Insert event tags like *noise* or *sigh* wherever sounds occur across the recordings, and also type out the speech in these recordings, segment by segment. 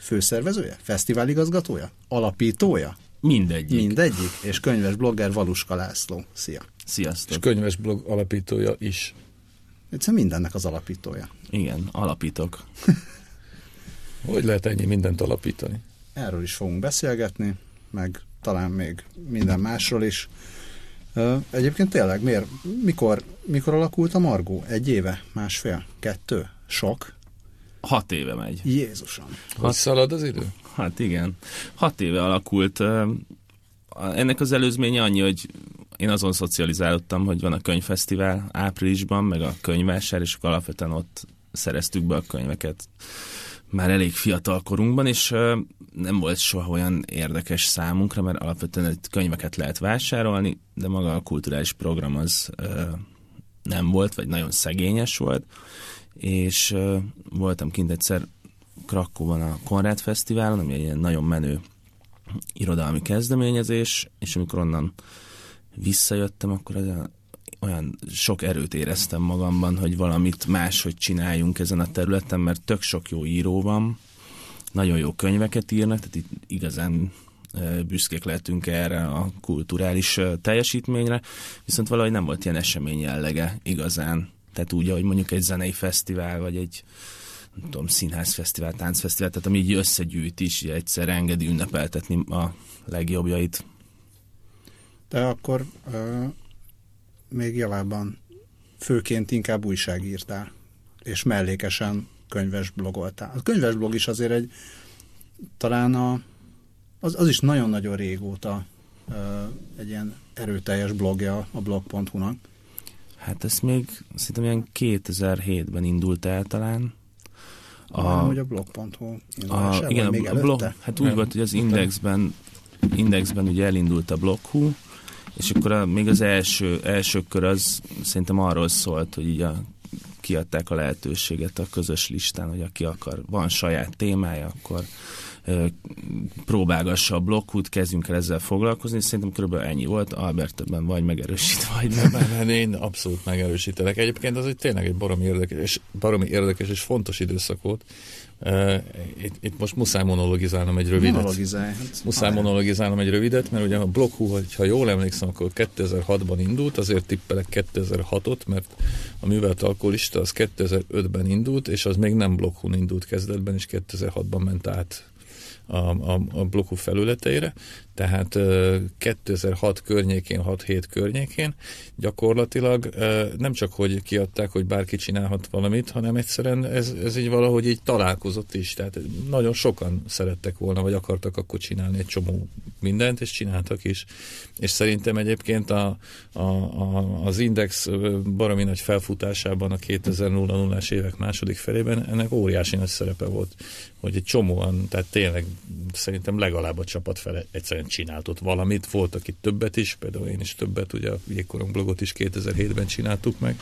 főszervezője, fesztiváligazgatója, alapítója, Mindegyik. mindegyik, és könyves blogger Valuska László. Szia! Sziasztok. És könyves blog alapítója is. Egyszerűen mindennek az alapítója. Igen, alapítok. *laughs* Hogy lehet ennyi mindent alapítani? Erről is fogunk beszélgetni, meg talán még minden másról is. Egyébként tényleg, miért, mikor, mikor alakult a Margó? Egy éve? Másfél? Kettő? Sok? Hat éve megy. Jézusom! Hogy szalad az idő? Hát igen. Hat éve alakult. Ennek az előzménye annyi, hogy én azon szocializálódtam, hogy van a könyvfesztivál áprilisban, meg a könyvvásár, és alapvetően ott szereztük be a könyveket már elég fiatal korunkban, és nem volt soha olyan érdekes számunkra, mert alapvetően itt könyveket lehet vásárolni, de maga a kulturális program az nem volt, vagy nagyon szegényes volt, és voltam kint egyszer Krakóban a Konrád Fesztiválon, ami egy ilyen nagyon menő irodalmi kezdeményezés, és amikor onnan visszajöttem, akkor ez a, olyan sok erőt éreztem magamban, hogy valamit máshogy csináljunk ezen a területen, mert tök sok jó író van, nagyon jó könyveket írnak, tehát itt igazán büszkék lehetünk erre a kulturális teljesítményre, viszont valahogy nem volt ilyen esemény jellege igazán. Tehát úgy, ahogy mondjuk egy zenei fesztivál, vagy egy nem tudom, színházfesztivál, táncfesztivál, tehát ami így összegyűjt is, egyszer engedi ünnepeltetni a legjobbjait. De akkor ö, még javában főként inkább újságírtál, és mellékesen könyves blogoltál. A könyves blog is azért egy, talán a, az, az is nagyon-nagyon régóta ö, egy ilyen erőteljes blogja a blog.hu-nak. Hát ez még szerintem ilyen 2007-ben indult el talán. A, hogy a blog.hu a, igen, még a blog, hát úgy volt, hogy az Indexben, Indexben ugye elindult a blog.hu, és akkor a, még az első, első kör az szerintem arról szólt, hogy így a, kiadták a lehetőséget a közös listán, hogy aki akar, van saját témája, akkor próbálgassa a blokkút, kezdjünk el ezzel foglalkozni, szerintem körülbelül ennyi volt, Albert ebben vagy megerősít, vagy nem. Nem, nem, én abszolút megerősítelek. Egyébként az egy tényleg egy baromi érdekes, és, baromi érdekes és fontos időszak volt. Uh, itt, itt most muszáj monologizálnom egy rövidet. Monologizálj. Hát, Muszáj monologizálnom egy rövidet, mert ugye a Blog.hu, ha jól emlékszem, akkor 2006-ban indult, azért tippelek 2006-ot, mert a művelt alkoholista az 2005-ben indult, és az még nem Blog.hu indult kezdetben, és 2006-ban ment át a, a, a Blog.hu felületeire, tehát ö, 2006 környékén, 6-7 környékén gyakorlatilag nem csak, hogy kiadták, hogy bárki csinálhat valamit, hanem egyszerűen ez, ez így valahogy így találkozott is, tehát nagyon sokan szerettek volna, vagy akartak akkor csinálni egy csomó mindent, és csináltak is. És szerintem egyébként a, a, a, az Index baromi nagy felfutásában a 2000-as évek második felében ennek óriási nagy szerepe volt, hogy egy csomóan, tehát tényleg szerintem legalább a csapat fele egyszerűen csinált ott valamit, volt, aki többet is, például én is többet, ugye a Jégkorong blogot is 2007-ben csináltuk meg,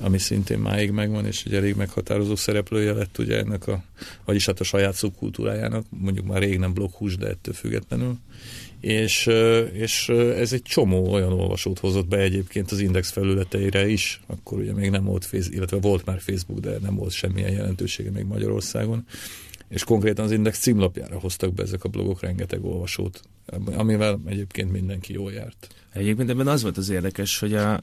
ami szintén máig megvan, és egy elég meghatározó szereplője lett ugye ennek a, vagyis hát a saját szubkultúrájának, mondjuk már rég nem blogghús, de ettől függetlenül. És, és ez egy csomó olyan olvasót hozott be egyébként az Index felületeire is, akkor ugye még nem volt illetve volt már Facebook, de nem volt semmilyen jelentősége még Magyarországon és konkrétan az Index címlapjára hoztak be ezek a blogok rengeteg olvasót, amivel egyébként mindenki jól járt. Egyébként ebben az volt az érdekes, hogy a,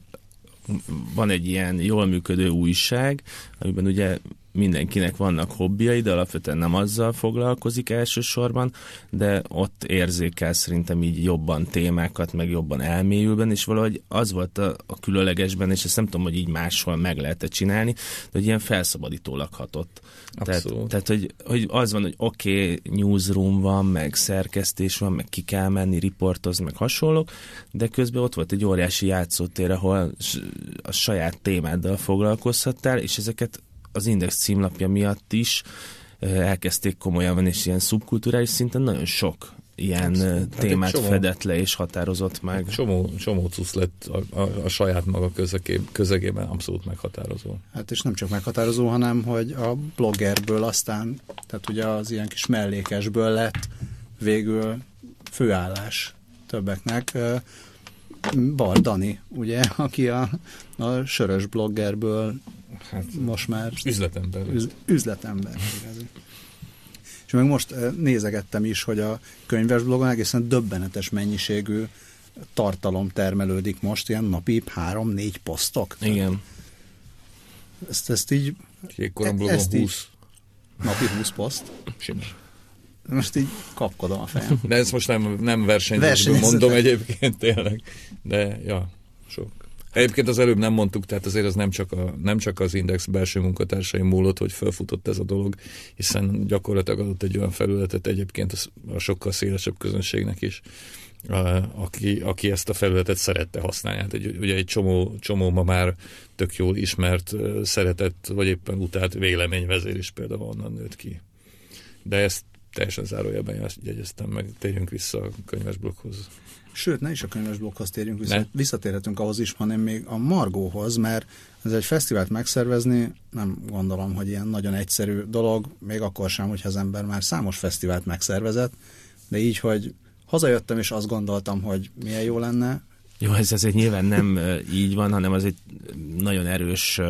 van egy ilyen jól működő újság, amiben ugye mindenkinek vannak hobbiai, de alapvetően nem azzal foglalkozik elsősorban, de ott érzékel szerintem így jobban témákat, meg jobban elmélyülben, és valahogy az volt a, a különlegesben, és ezt nem tudom, hogy így máshol meg lehet csinálni, de hogy ilyen felszabadítólag hatott. Tehát, Abszolút. tehát hogy, hogy az van, hogy oké, okay, newsroom van, meg szerkesztés van, meg ki kell menni, riportozni, meg hasonlók, de közben ott volt egy óriási játszótér, ahol a saját témáddal foglalkozhattál, és ezeket az Index címlapja miatt is ö, elkezdték komolyan venni, és ilyen szubkulturális szinten nagyon sok ilyen hát témát csomó, fedett le és határozott meg. Csomó, csomó cusz lett a, a, a saját maga közegé, közegében abszolút meghatározó. Hát és nem csak meghatározó, hanem hogy a bloggerből aztán, tehát ugye az ilyen kis mellékesből lett végül főállás többeknek. Bar Dani, ugye, *laughs* aki a, a sörös bloggerből hát, most már üzletember. Üz, üzletember. Igazi. És meg most nézegettem is, hogy a könyves blogon egészen döbbenetes mennyiségű tartalom termelődik most, ilyen napi három-négy posztok. Igen. Ezt, ezt így... Jégkorom blogon ezt 20. Így, napi 20 poszt. Simán. Most így kapkodom a fejem. De ezt most nem, nem versenyzésből mondom egyébként tényleg. De ja, sok. Egyébként az előbb nem mondtuk, tehát azért az nem csak, a, nem csak az Index belső munkatársai múlott, hogy felfutott ez a dolog, hiszen gyakorlatilag adott egy olyan felületet egyébként a sokkal szélesebb közönségnek is, aki, aki ezt a felületet szerette használni. Hát egy, ugye egy csomó, csomó ma már tök jól ismert, szeretett, vagy éppen utált véleményvezér is például onnan nőtt ki. De ezt teljesen zárójelben jegyeztem meg. Térjünk vissza a könyvesblokkhoz. Sőt, ne is a könyvesblokkhoz térjünk vissza, ne? visszatérhetünk ahhoz is, hanem még a Margóhoz, mert ez egy fesztivált megszervezni, nem gondolom, hogy ilyen nagyon egyszerű dolog, még akkor sem, hogyha az ember már számos fesztivált megszervezett, de így, hogy hazajöttem, és azt gondoltam, hogy milyen jó lenne. Jó, ez azért nyilván nem így van, hanem az egy nagyon erős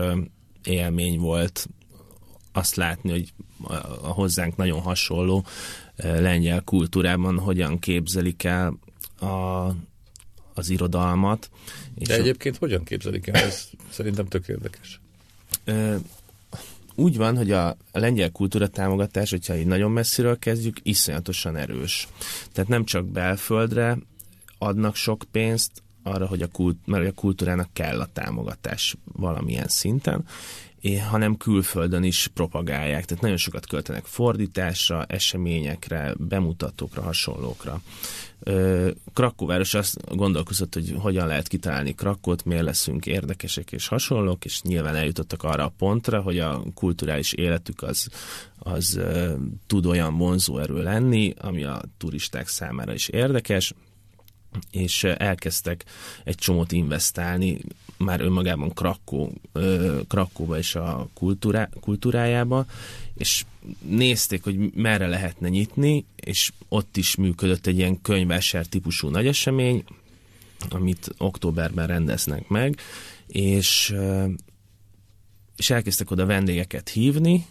élmény volt azt látni, hogy a hozzánk nagyon hasonló lengyel kultúrában hogyan képzelik el a, az irodalmat. És De egyébként a... hogyan képzelik el? Ez szerintem tök érdekes. Úgy van, hogy a, a lengyel kultúra támogatás, hogyha így nagyon messziről kezdjük, iszonyatosan erős. Tehát nem csak belföldre adnak sok pénzt, arra, hogy a, kult, mert a kultúrának kell a támogatás valamilyen szinten, hanem külföldön is propagálják. Tehát nagyon sokat költenek fordításra, eseményekre, bemutatókra, hasonlókra. Krakóváros azt gondolkozott, hogy hogyan lehet kitalálni Krakót, miért leszünk érdekesek és hasonlók, és nyilván eljutottak arra a pontra, hogy a kulturális életük az, az tud olyan vonzó erő lenni, ami a turisták számára is érdekes, és elkezdtek egy csomót investálni már önmagában Krakó, Krakóba és a kultúrá, kultúrájába, és nézték, hogy merre lehetne nyitni, és ott is működött egy ilyen könyvásár típusú nagy esemény, amit októberben rendeznek meg, és, és elkezdtek oda vendégeket hívni,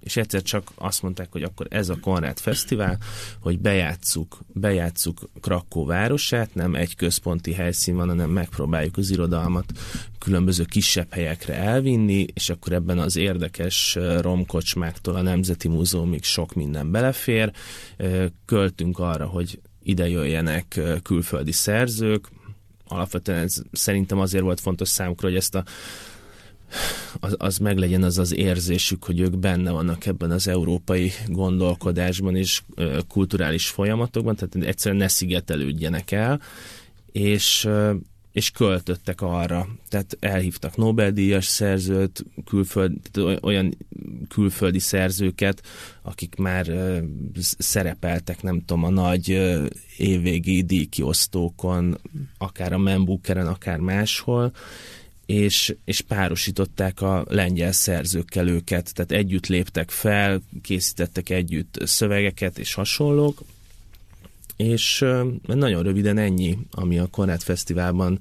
és egyszer csak azt mondták, hogy akkor ez a Konrád Fesztivál, hogy bejátszuk, bejátszuk Krakó városát, nem egy központi helyszín van, hanem megpróbáljuk az irodalmat különböző kisebb helyekre elvinni, és akkor ebben az érdekes romkocsmáktól a Nemzeti Múzeumig sok minden belefér. Költünk arra, hogy ide jöjjenek külföldi szerzők, alapvetően ez szerintem azért volt fontos számukra, hogy ezt a az, az meglegyen az az érzésük, hogy ők benne vannak ebben az európai gondolkodásban és kulturális folyamatokban, tehát egyszerűen ne szigetelődjenek el, és és költöttek arra. Tehát elhívtak Nobel-díjas szerzőt, külföld, olyan külföldi szerzőket, akik már szerepeltek, nem tudom, a nagy évvégi díjkiosztókon, akár a Membookeren, akár máshol, és, és párosították a lengyel szerzőkkel őket, tehát együtt léptek fel, készítettek együtt szövegeket és hasonlók, és nagyon röviden ennyi, ami a Konrad Fesztiválban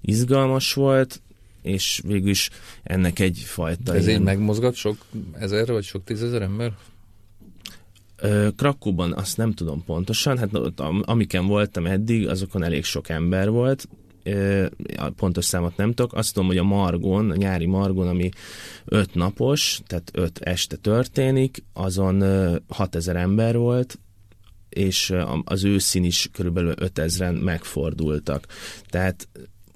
izgalmas volt, és végül is ennek egyfajta... Ez ilyen... megmozgat sok ezer vagy sok tízezer ember? Krakóban azt nem tudom pontosan, hát amiken voltam eddig, azokon elég sok ember volt, pontos számot nem tudok, azt tudom, hogy a Margon, a nyári Margon, ami öt napos, tehát öt este történik, azon 6000 ember volt, és az őszín is körülbelül 5000-en megfordultak. Tehát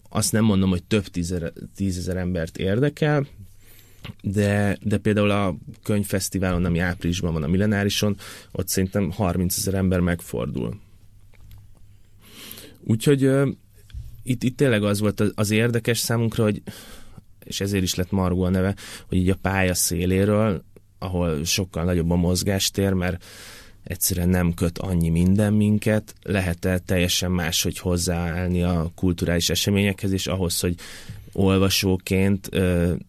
azt nem mondom, hogy több tízezer, tízezer embert érdekel, de, de például a könyvfesztiválon, ami áprilisban van a millenárison, ott szerintem 30 ezer ember megfordul. Úgyhogy itt, itt tényleg az volt az, érdekes számunkra, hogy és ezért is lett Margó a neve, hogy így a pálya széléről, ahol sokkal nagyobb a mozgástér, mert egyszerűen nem köt annyi minden minket, lehet-e teljesen máshogy hozzáállni a kulturális eseményekhez, és ahhoz, hogy olvasóként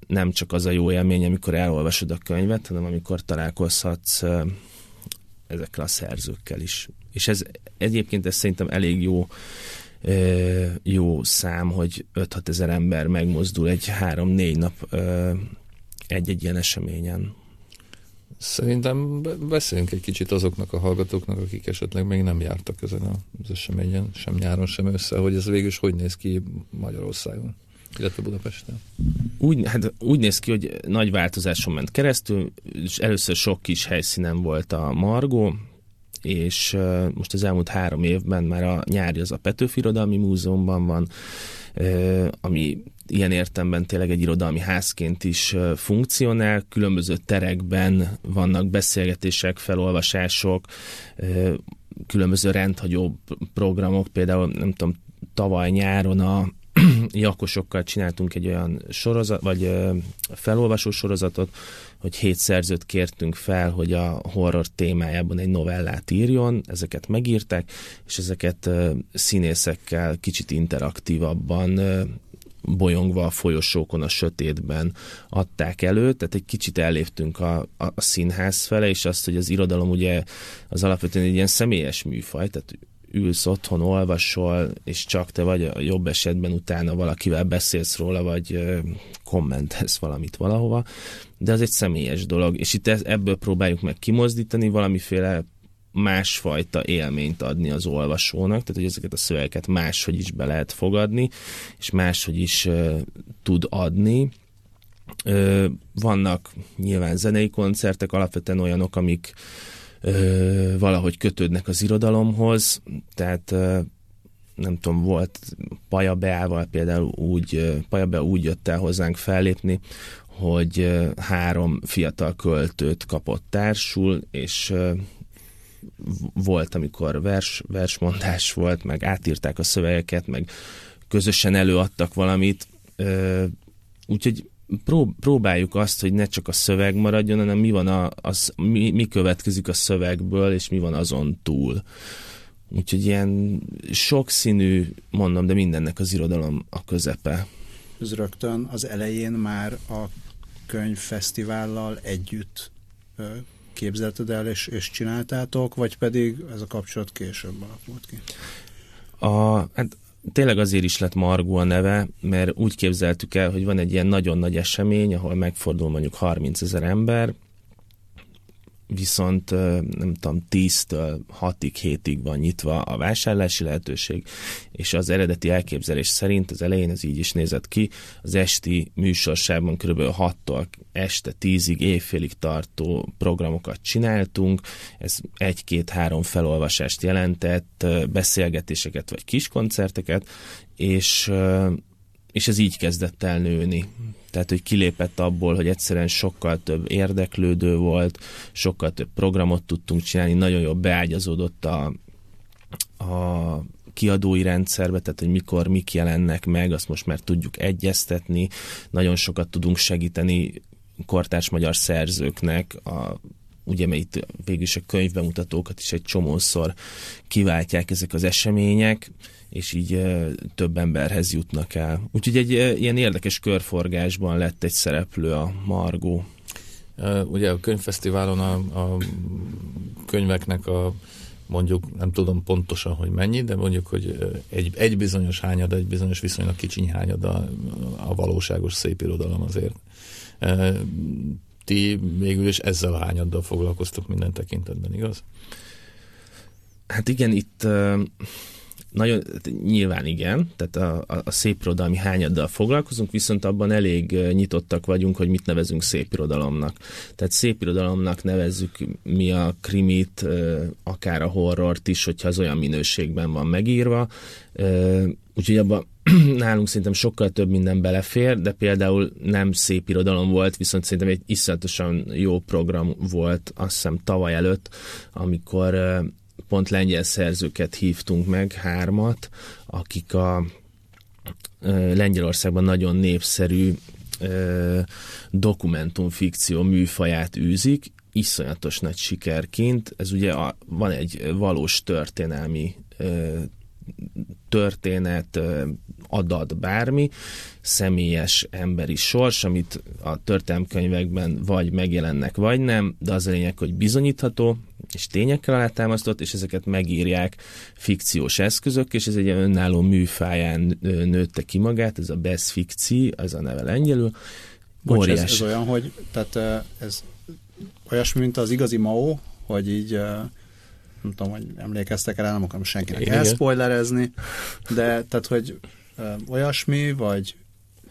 nem csak az a jó élmény, amikor elolvasod a könyvet, hanem amikor találkozhatsz ezekkel a szerzőkkel is. És ez egyébként ez szerintem elég jó jó szám, hogy 5-6 ezer ember megmozdul egy 3-4 nap egy-egy ilyen eseményen. Szerintem beszéljünk egy kicsit azoknak a hallgatóknak, akik esetleg még nem jártak ezen az eseményen, sem nyáron, sem össze, hogy ez végül is hogy néz ki Magyarországon, illetve Budapesten. Úgy, hát úgy néz ki, hogy nagy változáson ment keresztül, és először sok kis helyszínen volt a Margó, és most az elmúlt három évben már a nyári az a Petőfi Irodalmi Múzeumban van, ami ilyen értemben tényleg egy irodalmi házként is funkcionál, különböző terekben vannak beszélgetések, felolvasások, különböző rendhagyó programok, például nem tudom, tavaly nyáron a *clears throat* Jakosokkal csináltunk egy olyan sorozat, vagy felolvasó sorozatot, hogy hét szerzőt kértünk fel, hogy a horror témájában egy novellát írjon, ezeket megírták, és ezeket színészekkel kicsit interaktívabban bolyongva a folyosókon a sötétben adták elő, tehát egy kicsit elléptünk a, a, a színház fele, és azt, hogy az irodalom ugye az alapvetően egy ilyen személyes műfaj, tehát ülsz otthon, olvasol, és csak te vagy a jobb esetben utána valakivel beszélsz róla, vagy kommenthez valamit valahova, de az egy személyes dolog, és itt ebből próbáljuk meg kimozdítani valamiféle másfajta élményt adni az olvasónak, tehát hogy ezeket a szövegeket máshogy is be lehet fogadni, és máshogy is tud adni. Vannak nyilván zenei koncertek, alapvetően olyanok, amik uh, valahogy kötődnek az irodalomhoz, tehát uh, nem tudom, volt Paja Beával például úgy, Paja Be úgy jött el hozzánk fellépni, hogy három fiatal költőt kapott társul, és volt, amikor vers, versmondás volt, meg átírták a szövegeket, meg közösen előadtak valamit, úgyhogy próbáljuk azt, hogy ne csak a szöveg maradjon, hanem mi van a, az, mi, mi következik a szövegből, és mi van azon túl. Úgyhogy ilyen sokszínű, mondom, de mindennek az irodalom a közepe. Ez rögtön az elején már a könyvfesztivállal együtt képzelted el és, és csináltátok, vagy pedig ez a kapcsolat később alakult ki? A, hát tényleg azért is lett Margó a neve, mert úgy képzeltük el, hogy van egy ilyen nagyon nagy esemény, ahol megfordul mondjuk 30 ezer ember, viszont nem tudom, 10-től 6-ig, 7-ig van nyitva a vásárlási lehetőség, és az eredeti elképzelés szerint az elején ez így is nézett ki, az esti műsorsában kb. 6-tól este 10-ig, évfélig tartó programokat csináltunk, ez egy-két-három felolvasást jelentett, beszélgetéseket vagy kiskoncerteket, és és ez így kezdett el nőni. Tehát, hogy kilépett abból, hogy egyszerűen sokkal több érdeklődő volt, sokkal több programot tudtunk csinálni, nagyon jól beágyazódott a, a kiadói rendszerbe, tehát hogy mikor mik jelennek meg, azt most már tudjuk egyeztetni, nagyon sokat tudunk segíteni kortárs magyar szerzőknek a ugye mert itt végül is a könyvbemutatókat is egy csomószor kiváltják ezek az események, és így több emberhez jutnak el. Úgyhogy egy ilyen érdekes körforgásban lett egy szereplő a Margó. Ugye a könyvfesztiválon a, a könyveknek a mondjuk, nem tudom pontosan, hogy mennyi, de mondjuk, hogy egy, egy bizonyos hányad, egy bizonyos viszonylag kicsiny hányad a, a valóságos szép irodalom azért. Ti végül is ezzel a hányaddal foglalkoztok minden tekintetben, igaz? Hát igen, itt nagyon, nyilván igen, tehát a, a, a szépirodalmi hányaddal foglalkozunk, viszont abban elég nyitottak vagyunk, hogy mit nevezünk szépirodalomnak. Tehát szépirodalomnak nevezzük mi a krimit, akár a horrort is, hogyha az olyan minőségben van megírva. Úgyhogy abban *clears throat* nálunk szerintem sokkal több minden belefér, de például nem szép irodalom volt, viszont szerintem egy iszonyatosan jó program volt, azt hiszem tavaly előtt, amikor pont lengyel szerzőket hívtunk meg, hármat, akik a Lengyelországban nagyon népszerű dokumentumfikció műfaját űzik, iszonyatos nagy sikerként. Ez ugye a, van egy valós történelmi történet, adat, bármi, személyes emberi sors, amit a történelmkönyvekben vagy megjelennek, vagy nem, de az a lényeg, hogy bizonyítható, és tényekkel alátámasztott, és ezeket megírják fikciós eszközök, és ez egy önálló műfáján nőtte ki magát, ez a best fikci, az a neve lengyelül. Bocs, ez, ez olyan, hogy tehát ez olyasmi, mint az igazi Mao, hogy így nem tudom, hogy emlékeztek el, nem akarom senkinek elszpoilerezni, de tehát, hogy olyasmi, vagy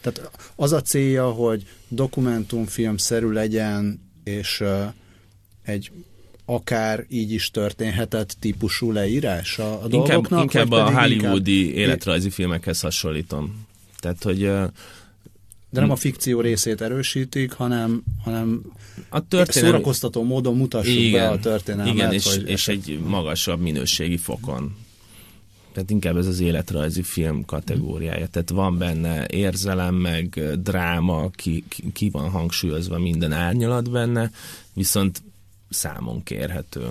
tehát az a célja, hogy dokumentumfilmszerű legyen, és egy akár így is történhetett típusú leírás a, a inkább, dolgoknak? Inkább a hollywoodi inkább... életrajzi filmekhez hasonlítom. Tehát, hogy de nem a fikció részét erősítik, hanem, hanem a történelmi... szórakoztató módon mutassuk igen, be a történelmet. Igen, és, hogy... és egy magasabb minőségi fokon. Tehát inkább ez az életrajzi film kategóriája. Tehát van benne érzelem, meg dráma, ki, ki van hangsúlyozva minden árnyalat benne, viszont számon kérhető.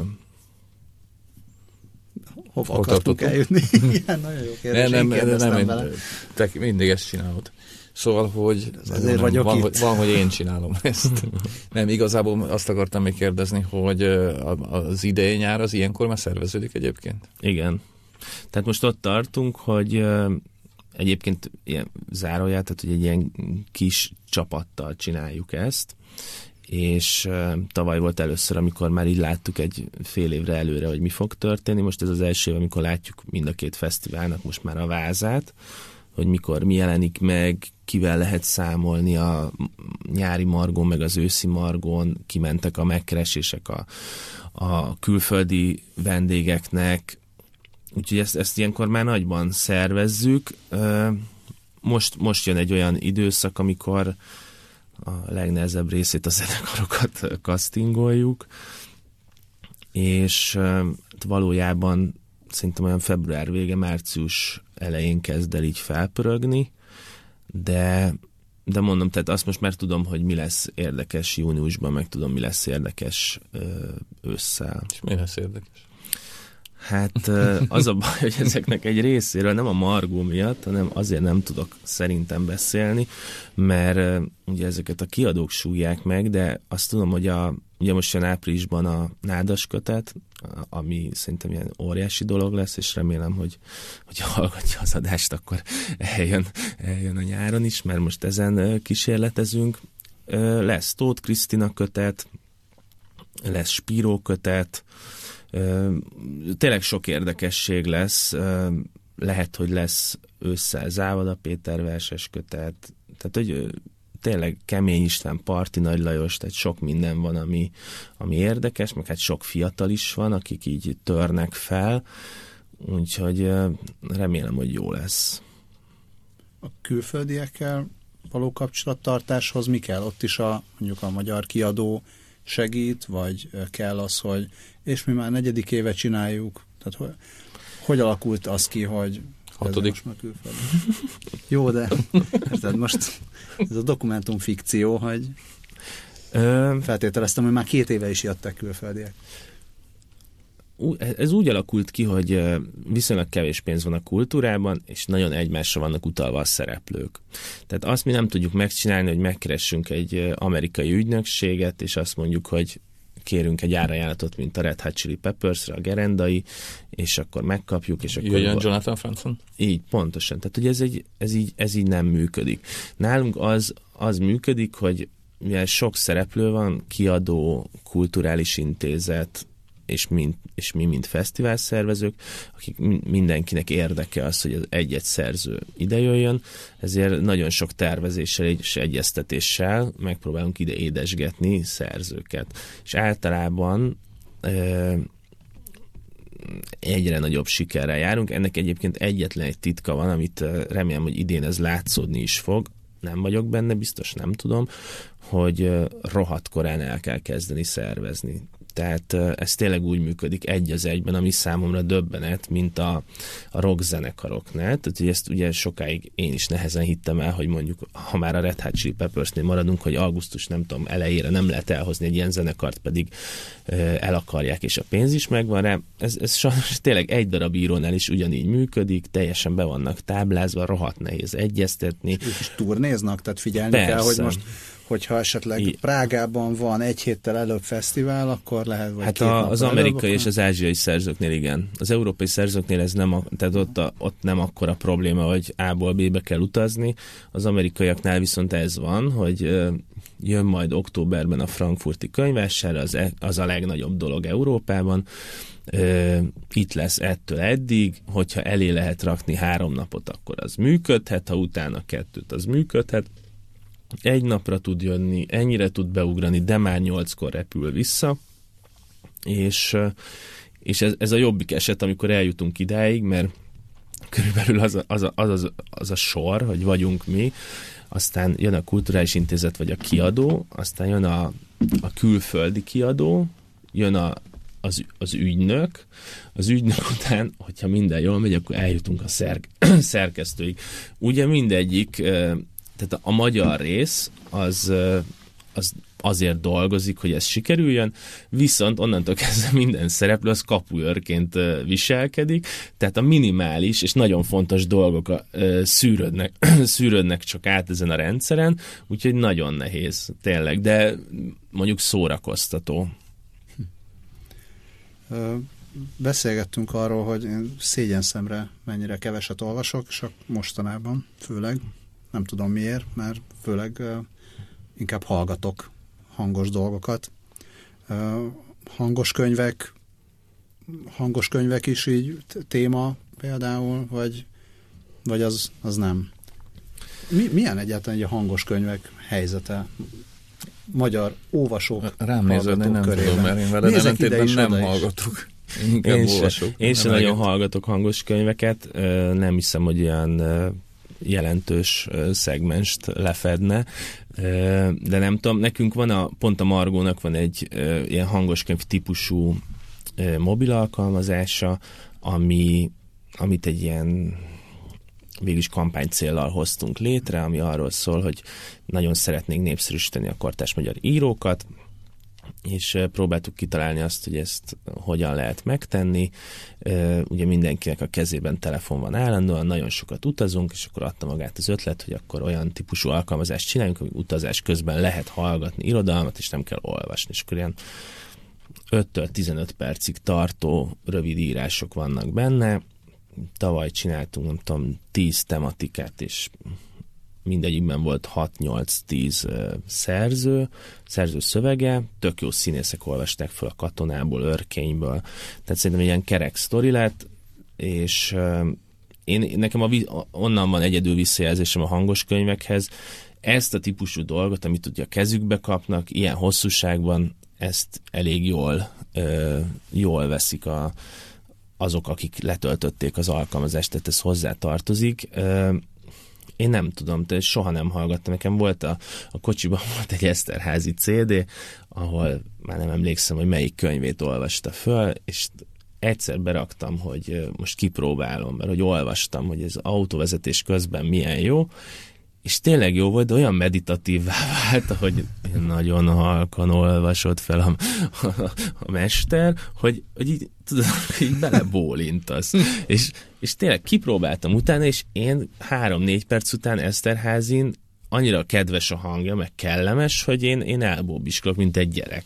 Hova akartunk eljutni? *laughs* Igen, nagyon jó kérdés. Nem, nem, nem, nem, te mindig ezt csinálod. Szóval, hogy, Ezért nem, vagyok van, itt. Hogy, van, hogy én csinálom *laughs* ezt. nem, igazából azt akartam még kérdezni, hogy az idei nyár az ilyenkor már szerveződik egyébként? Igen. Tehát most ott tartunk, hogy egyébként ilyen záróját, tehát hogy egy ilyen kis csapattal csináljuk ezt, és tavaly volt először, amikor már így láttuk egy fél évre előre, hogy mi fog történni. Most ez az első év, amikor látjuk mind a két fesztiválnak most már a vázát, hogy mikor mi jelenik meg, kivel lehet számolni a nyári margon, meg az őszi margon, kimentek a megkeresések a, a külföldi vendégeknek, úgyhogy ezt, ezt ilyenkor már nagyban szervezzük. Most, most jön egy olyan időszak, amikor a legnehezebb részét a zenekarokat castingoljuk, és valójában szerintem olyan február vége, március elején kezd el így felpörögni, de, de mondom, tehát azt most már tudom, hogy mi lesz érdekes júniusban, meg tudom, mi lesz érdekes ősszel. És mi lesz érdekes? Hát az a baj, hogy ezeknek egy részéről nem a Margó miatt, hanem azért nem tudok szerintem beszélni, mert ugye ezeket a kiadók súgják meg, de azt tudom, hogy a, ugye most jön áprilisban a nádas kötet, ami szerintem ilyen óriási dolog lesz, és remélem, hogy, hogy hallgatja az adást, akkor eljön, eljön a nyáron is, mert most ezen kísérletezünk. Lesz Tóth Krisztina kötet, lesz Spíró kötet, Tényleg sok érdekesség lesz, lehet, hogy lesz ősszel Závada Péter verses kötet, tehát hogy tényleg Kemény István, Parti Nagy Lajos, tehát sok minden van, ami, ami érdekes, meg hát sok fiatal is van, akik így törnek fel, úgyhogy remélem, hogy jó lesz. A külföldiekkel való kapcsolattartáshoz mi kell? Ott is a, mondjuk a magyar kiadó segít, vagy kell az, hogy és mi már negyedik éve csináljuk, tehát hogy, hogy alakult az ki, hogy Hatodik. *laughs* Jó, de érted, most ez a dokumentum fikció, hogy feltételeztem, hogy már két éve is jöttek külföldiek ez úgy alakult ki, hogy viszonylag kevés pénz van a kultúrában, és nagyon egymásra vannak utalva a szereplők. Tehát azt mi nem tudjuk megcsinálni, hogy megkeressünk egy amerikai ügynökséget, és azt mondjuk, hogy kérünk egy árajánlatot, mint a Red Hot Chili Peppers-re, a gerendai, és akkor megkapjuk, és akkor... Jöjjön Jonathan Franzen? Így, pontosan. Tehát, hogy ez, egy, ez, így, ez így nem működik. Nálunk az, az működik, hogy mivel sok szereplő van, kiadó, kulturális intézet, és, mind, és mi, mint fesztivál szervezők, akik mindenkinek érdeke az, hogy az egy-egy szerző idejöjjön, ezért nagyon sok tervezéssel és egyeztetéssel megpróbálunk ide édesgetni szerzőket. És általában egyre nagyobb sikerrel járunk. Ennek egyébként egyetlen egy titka van, amit remélem, hogy idén ez látszódni is fog. Nem vagyok benne, biztos nem tudom, hogy rohadt korán el kell kezdeni szervezni. Tehát ez tényleg úgy működik egy az egyben, ami számomra döbbenet, mint a, a rock zenekaroknál. Tehát hogy ezt ugye sokáig én is nehezen hittem el, hogy mondjuk, ha már a Red Hot Chili Peppers-nél maradunk, hogy augusztus nem tudom, elejére nem lehet elhozni egy ilyen zenekart, pedig el akarják, és a pénz is megvan rá. Ez, ez sajnos tényleg egy darab írónál is ugyanígy működik, teljesen be vannak táblázva, rohadt nehéz egyeztetni. És, turnéznak, tehát figyelni Persze. kell, hogy most hogyha esetleg I... Prágában van egy héttel előbb fesztivál, akkor lehet, vagy Hát a, az amerikai előbb, és az ázsiai szerzőknél igen. Az európai szerzőknél ez nem, a, tehát ott, a, ott nem akkora probléma, hogy A-ból B-be kell utazni. Az amerikaiaknál viszont ez van, hogy jön majd októberben a frankfurti könyvásár, az, e, az a legnagyobb dolog Európában. Itt lesz ettől eddig, hogyha elé lehet rakni három napot, akkor az működhet, ha utána kettőt, az működhet egy napra tud jönni, ennyire tud beugrani, de már nyolckor repül vissza, és, és ez, ez a jobbik eset, amikor eljutunk idáig, mert körülbelül az a, az, a, az, az, az a sor, hogy vagyunk mi, aztán jön a kulturális intézet vagy a kiadó, aztán jön a, a külföldi kiadó, jön a, az, az ügynök, az ügynök után, hogyha minden jól megy, akkor eljutunk a szerk, *clears throat* szerkesztőig. Ugye mindegyik tehát a magyar rész az, az azért dolgozik, hogy ez sikerüljön, viszont onnantól kezdve minden szereplő az kapuőrként viselkedik, tehát a minimális és nagyon fontos dolgok szűrődnek, *clears throat* szűrődnek csak át ezen a rendszeren, úgyhogy nagyon nehéz, tényleg, de mondjuk szórakoztató. Beszélgettünk arról, hogy én szégyen szemre mennyire keveset olvasok, és mostanában főleg nem tudom miért, mert főleg inkább hallgatok hangos dolgokat. Hangos könyvek, hangos könyvek is így téma például, vagy, vagy az, az nem. Mi, milyen egyáltalán egy a hangos könyvek helyzete magyar óvasók Rám nézve, nem körében. tudom, mert én veled ellentétben nem hallgatok. Inkább én olvasok. Én sem nagyon hallgatok hangos könyveket, nem hiszem, hogy olyan jelentős szegmenst lefedne, de nem tudom, nekünk van a, pont a Margónak van egy ilyen hangoskönyv típusú mobil alkalmazása, ami, amit egy ilyen végülis kampány célral hoztunk létre, ami arról szól, hogy nagyon szeretnénk népszerűsíteni a kortás magyar írókat, és próbáltuk kitalálni azt, hogy ezt hogyan lehet megtenni. Ugye mindenkinek a kezében telefon van állandóan, nagyon sokat utazunk, és akkor adta magát az ötlet, hogy akkor olyan típusú alkalmazást csináljunk, hogy utazás közben lehet hallgatni irodalmat, és nem kell olvasni. És akkor ilyen 5-től 15 percig tartó rövid írások vannak benne. Tavaly csináltunk, nem tudom, 10 tematikát, és mindegyikben volt 6-8-10 szerző, szerző szövege, tök jó színészek olvasták fel a katonából, örkényből, tehát szerintem ilyen kerek sztori lett, és én, nekem a, onnan van egyedül visszajelzésem a hangos könyvekhez, ezt a típusú dolgot, amit ugye a kezükbe kapnak, ilyen hosszúságban, ezt elég jól, jól veszik a, azok, akik letöltötték az alkalmazást, tehát ez hozzá tartozik. Én nem tudom, de soha nem hallgattam. Nekem volt a, a kocsiban *laughs* volt egy Eszterházi CD, ahol már nem emlékszem, hogy melyik könyvét olvasta föl, és egyszer beraktam, hogy most kipróbálom, mert hogy olvastam, hogy ez autóvezetés közben milyen jó, és tényleg jó volt, de olyan meditatív *laughs* vált, hogy nagyon halkan olvasott fel a, a, a mester, hogy, hogy így, tudod, így belebólintasz. és, és tényleg kipróbáltam utána, és én három-négy perc után Eszterházin annyira kedves a hangja, meg kellemes, hogy én, én elbóbiskolok, mint egy gyerek.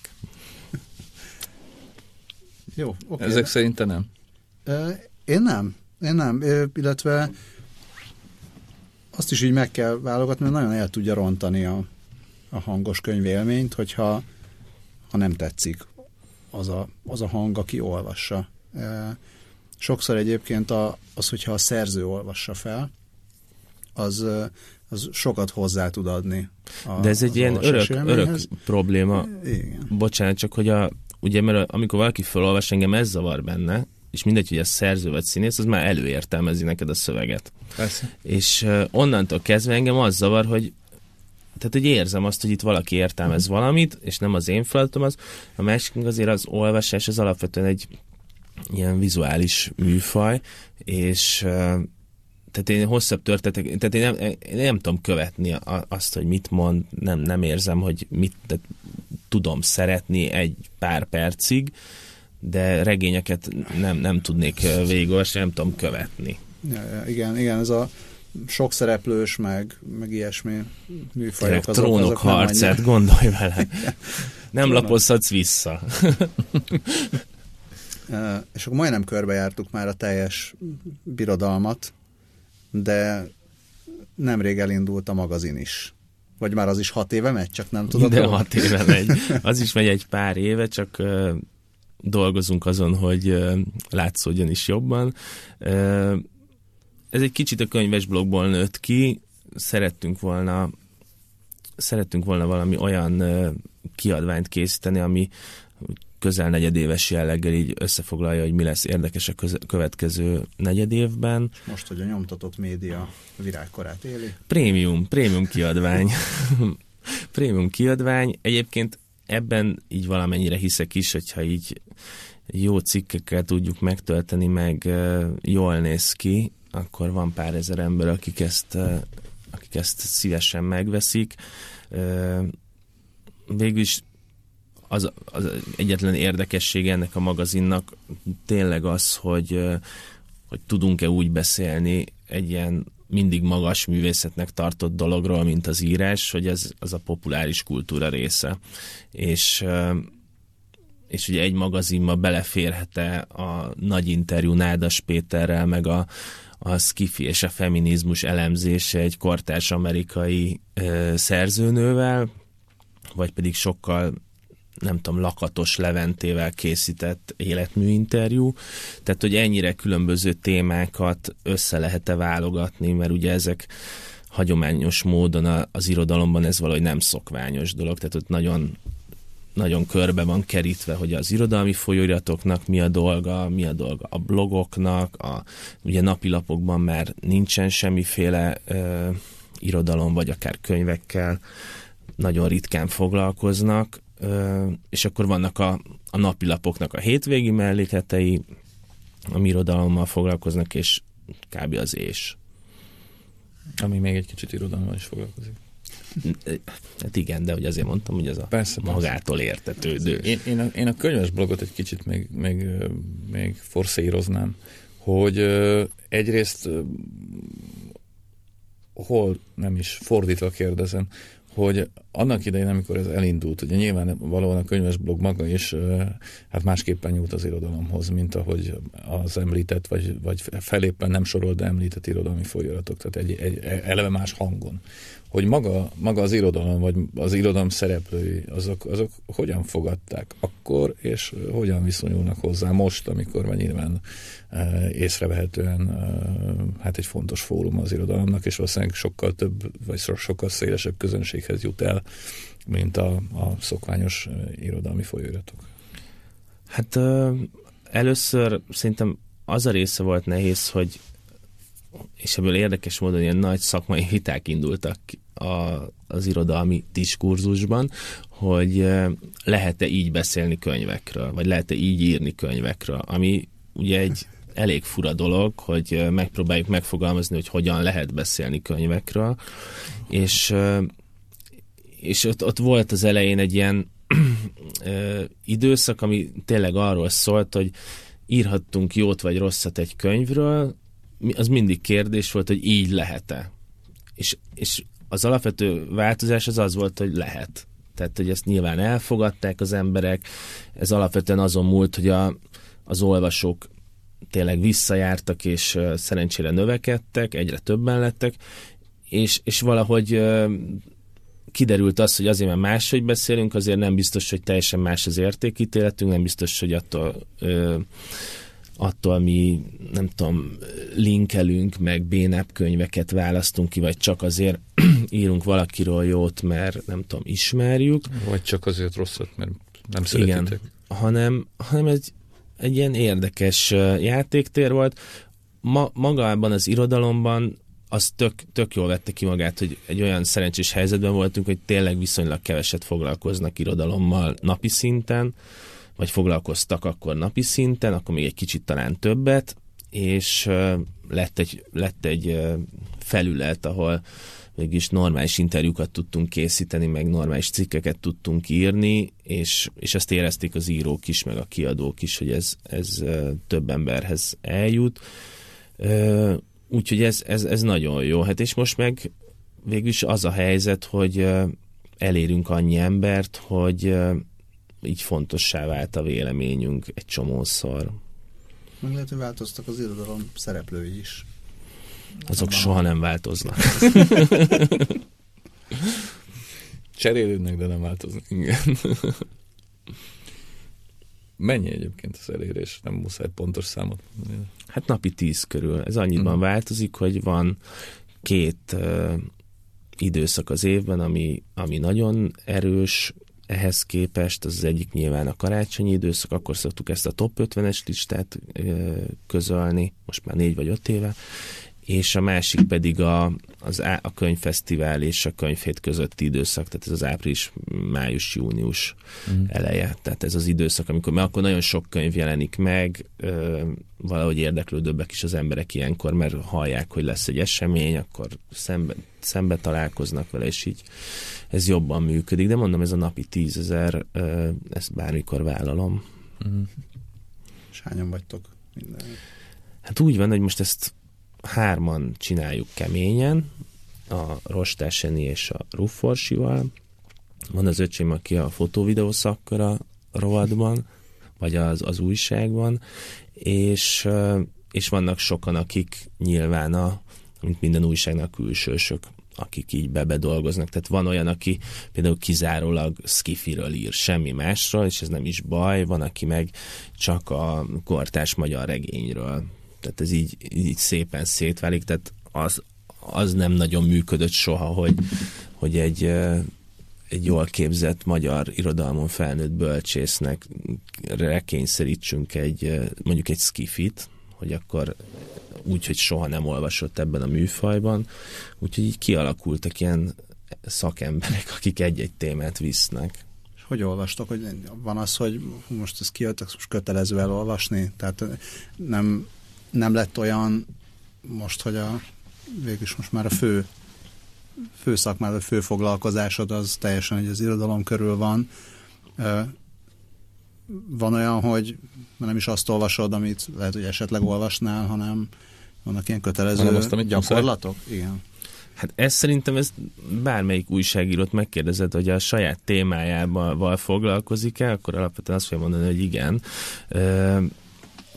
Jó, okay. Ezek szerint nem? Én nem. Én nem. Illetve azt is így meg kell válogatni, mert nagyon el tudja rontani a, a hangos könyvélményt, hogyha ha nem tetszik az a, az a hang, aki olvassa. E, sokszor egyébként a, az, hogyha a szerző olvassa fel, az, az sokat hozzá tud adni. A, De ez egy ilyen örök, örök probléma. Igen. Bocsánat, csak hogy a, ugye, mert amikor valaki felolvas, engem ez zavar benne, és mindegy, hogy a szerző vagy színész, az már előértelmezi neked a szöveget. Persze. És uh, onnantól kezdve engem az zavar, hogy tehát, hogy érzem azt, hogy itt valaki értelmez valamit, és nem az én feladatom az. A másik azért az olvasás, az alapvetően egy ilyen vizuális műfaj, és tehát én hosszabb történetek, tehát én nem, én nem tudom követni azt, hogy mit mond, nem, nem érzem, hogy mit tehát tudom szeretni egy pár percig, de regényeket nem, nem tudnék végigolvasni, nem tudom követni. Ja, igen, igen, ez a sok szereplős, meg, meg ilyesmi műfajok. Azok, trónok azok harcát, gondolj vele. nem lapozhatsz vissza. *laughs* és akkor majdnem körbejártuk már a teljes birodalmat, de nemrég elindult a magazin is. Vagy már az is hat éve megy, csak nem tudod. De hat éve megy. Az is megy egy pár éve, csak dolgozunk azon, hogy látszódjon is jobban. Ez egy kicsit a könyves blogból nőtt ki. Szerettünk volna szerettünk volna valami olyan kiadványt készíteni, ami közel negyedéves jelleggel így összefoglalja, hogy mi lesz érdekes a következő negyedévben. Most, hogy a nyomtatott média virágkorát éli. Prémium, prémium kiadvány. *laughs* prémium kiadvány. Egyébként ebben így valamennyire hiszek is, hogyha így jó cikkekkel tudjuk megtölteni, meg jól néz ki, akkor van pár ezer ember, akik ezt, akik ezt szívesen megveszik. Végül is az, az egyetlen érdekessége ennek a magazinnak tényleg az, hogy, hogy tudunk-e úgy beszélni egy ilyen mindig magas művészetnek tartott dologról, mint az írás, hogy ez az a populáris kultúra része. És és ugye egy magazinba beleférhet-e a nagy interjú Nádas Péterrel, meg a, a skifi és a feminizmus elemzése egy kortárs amerikai ö, szerzőnővel, vagy pedig sokkal nem tudom, Lakatos Leventével készített életműinterjú, tehát hogy ennyire különböző témákat össze lehet-e válogatni, mert ugye ezek hagyományos módon az irodalomban ez valahogy nem szokványos dolog, tehát ott nagyon nagyon körbe van kerítve, hogy az irodalmi folyóiratoknak mi a dolga, mi a dolga a blogoknak, a, ugye napilapokban már nincsen semmiféle ö, irodalom, vagy akár könyvekkel, nagyon ritkán foglalkoznak, és akkor vannak a, a napilapoknak a hétvégi mellékletei, ami irodalommal foglalkoznak, és kb. az és. Ami még egy kicsit irodalommal is foglalkozik. Hát igen, de hogy azért mondtam, hogy ez a persze, magától értetődő. Én, én, a, én a könyves blogot egy kicsit még, még, még forszíroznám, hogy egyrészt hol nem is fordítva kérdezem, hogy annak idején, amikor ez elindult, ugye nyilván valóan a könyvesblog maga is hát másképpen nyújt az irodalomhoz, mint ahogy az említett, vagy, vagy feléppen nem sorolt, de említett irodalmi folyóiratok, tehát egy, egy eleve más hangon hogy maga, maga az irodalom, vagy az irodalom szereplői, azok, azok hogyan fogadták akkor, és hogyan viszonyulnak hozzá most, amikor már nyilván e, észrevehetően e, hát egy fontos fórum az irodalomnak, és valószínűleg sokkal több, vagy sokkal szélesebb közönséghez jut el, mint a, a szokványos e, irodalmi folyóiratok. Hát először szerintem az a része volt nehéz, hogy és ebből érdekes módon ilyen nagy szakmai viták indultak a, az irodalmi diskurzusban, hogy lehet-e így beszélni könyvekről, vagy lehet-e így írni könyvekről, ami ugye egy elég fura dolog, hogy megpróbáljuk megfogalmazni, hogy hogyan lehet beszélni könyvekről, és, és ott, ott volt az elején egy ilyen *clears throat* időszak, ami tényleg arról szólt, hogy írhattunk jót vagy rosszat egy könyvről, az mindig kérdés volt, hogy így lehet-e. És, és az alapvető változás az az volt, hogy lehet. Tehát, hogy ezt nyilván elfogadták az emberek, ez alapvetően azon múlt, hogy a, az olvasók tényleg visszajártak, és szerencsére növekedtek, egyre többen lettek, és, és valahogy kiderült az, hogy azért, mert máshogy beszélünk, azért nem biztos, hogy teljesen más az értékítéletünk, nem biztos, hogy attól uh, attól mi, nem tudom, linkelünk, meg bénebb könyveket választunk ki, vagy csak azért *clears throat* írunk valakiről jót, mert nem tudom, ismerjük. Vagy csak azért rosszat, mert nem szeretitek. Igen, hanem, hanem egy, egy ilyen érdekes játéktér volt. Ma, magában az irodalomban az tök, tök jól vette ki magát, hogy egy olyan szerencsés helyzetben voltunk, hogy tényleg viszonylag keveset foglalkoznak irodalommal napi szinten, vagy foglalkoztak akkor napi szinten, akkor még egy kicsit talán többet, és lett egy, lett egy felület, ahol mégis normális interjúkat tudtunk készíteni, meg normális cikkeket tudtunk írni, és, és ezt érezték az írók is, meg a kiadók is, hogy ez, ez több emberhez eljut. Úgyhogy ez, ez, ez nagyon jó. Hát és most meg végülis az a helyzet, hogy elérünk annyi embert, hogy így fontossá vált a véleményünk egy csomószor. Meg lehet, hogy változtak az irodalom szereplői is. Azok Abban soha nem változnak. *laughs* Cserélődnek, de nem változnak. Igen. Mennyi egyébként az elérés? Nem muszáj pontos számot mondani. Hát napi tíz körül. Ez annyiban uh-huh. változik, hogy van két uh, időszak az évben, ami, ami nagyon erős, ehhez képest az, az egyik nyilván a karácsonyi időszak, akkor szoktuk ezt a top 50-es listát közölni, most már négy vagy öt éve, és a másik pedig a, az á, a könyvfesztivál és a könyvhét közötti időszak, tehát ez az április, május, június mm. eleje. Tehát ez az időszak, amikor, mert akkor nagyon sok könyv jelenik meg, ö, valahogy érdeklődőbbek is az emberek ilyenkor, mert hallják, hogy lesz egy esemény, akkor szembe, szembe találkoznak vele, és így ez jobban működik. De mondom, ez a napi tízezer, ezt bármikor vállalom. Mm. És hányan vagytok minden? Hát úgy van, hogy most ezt hárman csináljuk keményen, a Rostáseni és a Rufforsival. Van az öcsém, aki a fotóvideó szakkora rovatban, vagy az, az újságban, és, és vannak sokan, akik nyilván a, mint minden újságnak külsősök, akik így bebedolgoznak. Tehát van olyan, aki például kizárólag skifiről ír, semmi másról, és ez nem is baj, van, aki meg csak a kortás magyar regényről tehát ez így, így szépen szétválik, tehát az, az nem nagyon működött soha, hogy, hogy egy, egy jól képzett magyar irodalmon felnőtt bölcsésznek rekényszerítsünk egy, mondjuk egy skifit, hogy akkor úgy, hogy soha nem olvasott ebben a műfajban, úgyhogy így kialakultak ilyen szakemberek, akik egy-egy témát visznek. És hogy olvastok, hogy van az, hogy most ez kiadtak, most kötelező elolvasni? Tehát nem nem lett olyan most, hogy a végülis most már a fő fő szakmád, a fő foglalkozásod az teljesen, hogy az irodalom körül van. Van olyan, hogy nem is azt olvasod, amit lehet, hogy esetleg olvasnál, hanem vannak ilyen kötelező azt, amit gyakorlatok? Igen. Hát ez szerintem ez bármelyik újságírót megkérdezed, hogy a saját témájával foglalkozik-e, akkor alapvetően azt fogja mondani, hogy igen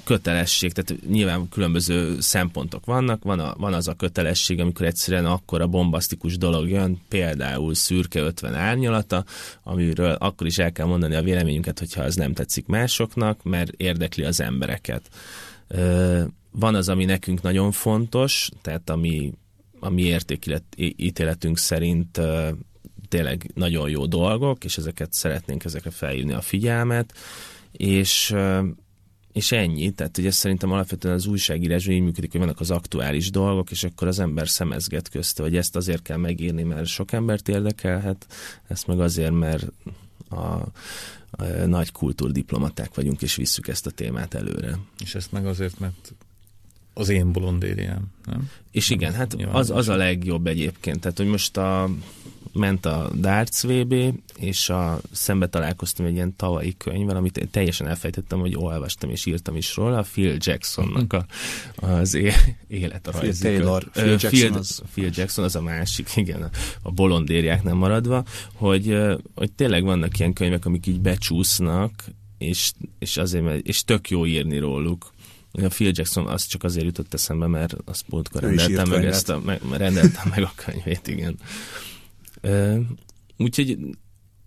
kötelesség, tehát nyilván különböző szempontok vannak, van, a, van az a kötelesség, amikor egyszerűen akkor a bombasztikus dolog jön, például szürke 50 árnyalata, amiről akkor is el kell mondani a véleményünket, hogyha az nem tetszik másoknak, mert érdekli az embereket. Van az, ami nekünk nagyon fontos, tehát ami, ami értékítéletünk szerint tényleg nagyon jó dolgok, és ezeket szeretnénk ezekre felhívni a figyelmet, és és ennyi. Tehát ugye szerintem alapvetően az újságírásban így működik, hogy vannak az aktuális dolgok, és akkor az ember szemezget közte, hogy ezt azért kell megírni, mert sok embert érdekelhet, ezt meg azért, mert a, a nagy kultúrdiplomaták vagyunk, és visszük ezt a témát előre. És ezt meg azért, mert az én bolondériám, nem? És igen, hát az, az a legjobb egyébként. Tehát, hogy most a ment a Darts VB, és a, szembe találkoztam egy ilyen tavalyi könyvvel, amit teljesen elfejtettem, hogy olvastam és írtam is róla, Phil Jacksonnak a, az é, élet a Phil Taylor. Phil, Jackson Phil, az... Phil Jackson az a másik, igen, a bolondériák nem maradva, hogy, hogy tényleg vannak ilyen könyvek, amik így becsúsznak, és, és azért, és tök jó írni róluk. A Phil Jackson az csak azért jutott eszembe, mert azt múltkor rendeltem meg, ezt a, meg, rendeltem meg a könyvét, igen. Úgyhogy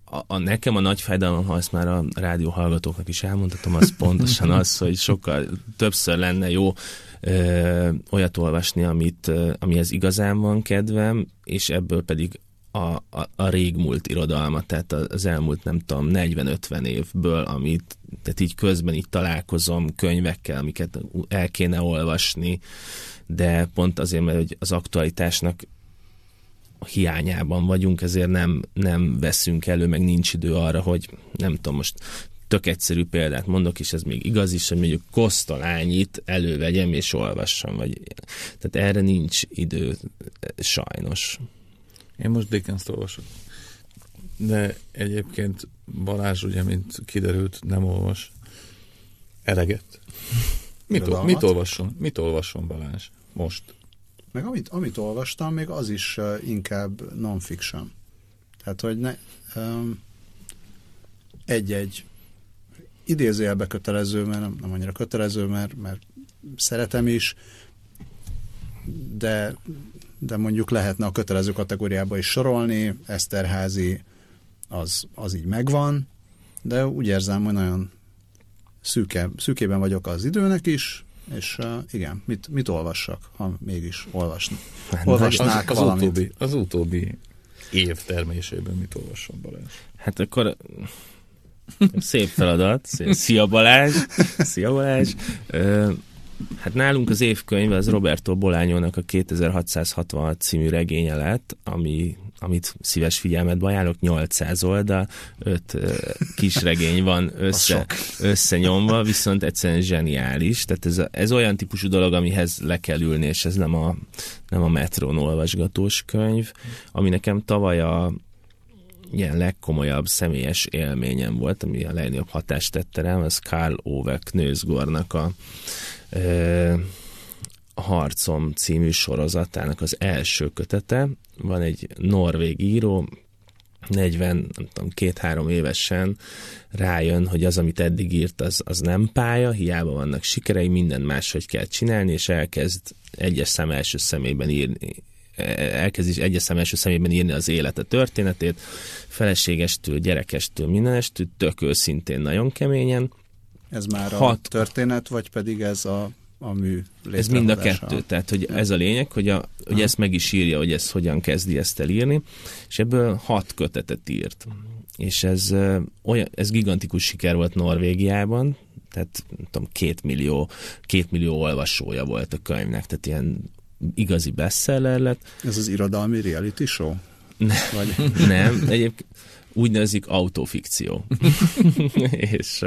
a, a, nekem a nagy fájdalom, ha ezt már a rádió hallgatóknak is elmondhatom, az pontosan *laughs* az, hogy sokkal többször lenne jó ö, olyat olvasni, amit, ö, amihez igazán van kedvem, és ebből pedig a, a, a régmúlt irodalmat, tehát az elmúlt nem tudom 40-50 évből, amit tehát így közben így találkozom könyvekkel, amiket el kéne olvasni, de pont azért, mert hogy az aktualitásnak hiányában vagyunk, ezért nem, nem veszünk elő, meg nincs idő arra, hogy nem tudom, most tök egyszerű példát mondok, és ez még igaz is, hogy mondjuk kosztolányit elővegyem és olvassam, vagy tehát erre nincs idő sajnos. Én most dickens olvasok. De egyébként Balázs, ugye, mint kiderült, nem olvas. Eleget. Mit, ol, mit olvasson? Mit olvasson Balázs most? Meg amit, amit olvastam, még az is uh, inkább non-fiction. Tehát, hogy ne, um, egy-egy idézőjelbe kötelező, mert nem, nem annyira kötelező, mert, mert szeretem is, de, de mondjuk lehetne a kötelező kategóriába is sorolni, Eszterházi az, az így megvan, de úgy érzem, hogy nagyon szűke, szűkében vagyok az időnek is, és uh, igen, mit, mit olvassak, ha mégis olvasni, hát, olvasnák az, az valamit? Utóbbi, az utóbbi év termésében mit olvasson Balázs? Hát akkor szép feladat. Szia Balázs! Szia Balázs! Hát nálunk az évkönyv az Roberto Bolányónak a 2666 című regénye lett, ami, amit szíves figyelmet ajánlok, 800 oldal, 5 kis regény van *laughs* össze, összenyomva, viszont egyszerűen zseniális. Tehát ez, ez olyan típusú dolog, amihez le kell ülni, és ez nem a, nem a metrón olvasgatós könyv, ami nekem tavaly a ilyen legkomolyabb személyes élményem volt, ami a legnagyobb hatást tette rám, az Karl Ove Knőzgornak a Harcom című sorozatának az első kötete. Van egy norvég író, 40, nem tudom, két-három évesen rájön, hogy az, amit eddig írt, az, az nem pálya, hiába vannak sikerei, minden máshogy kell csinálni, és elkezd egyes szem első szemében írni, elkezd is egyes szem első szemében írni az élete történetét, feleségestől, gyerekestől, mindenestől, tök őszintén, nagyon keményen, ez már hat... a történet, vagy pedig ez a, a mű Ez mind a kettő, tehát hogy ez a lényeg, hogy, a, hogy ezt meg is írja, hogy ez hogyan kezdi ezt elírni, és ebből hat kötetet írt. És ez, olyan, ez gigantikus siker volt Norvégiában, tehát tudom, két millió, két millió olvasója volt a könyvnek, tehát ilyen igazi bestseller lett. Ez az irodalmi reality show? Ne, Vagy? *laughs* Nem, egyébként úgy nevezik autofikció. *laughs* *laughs* és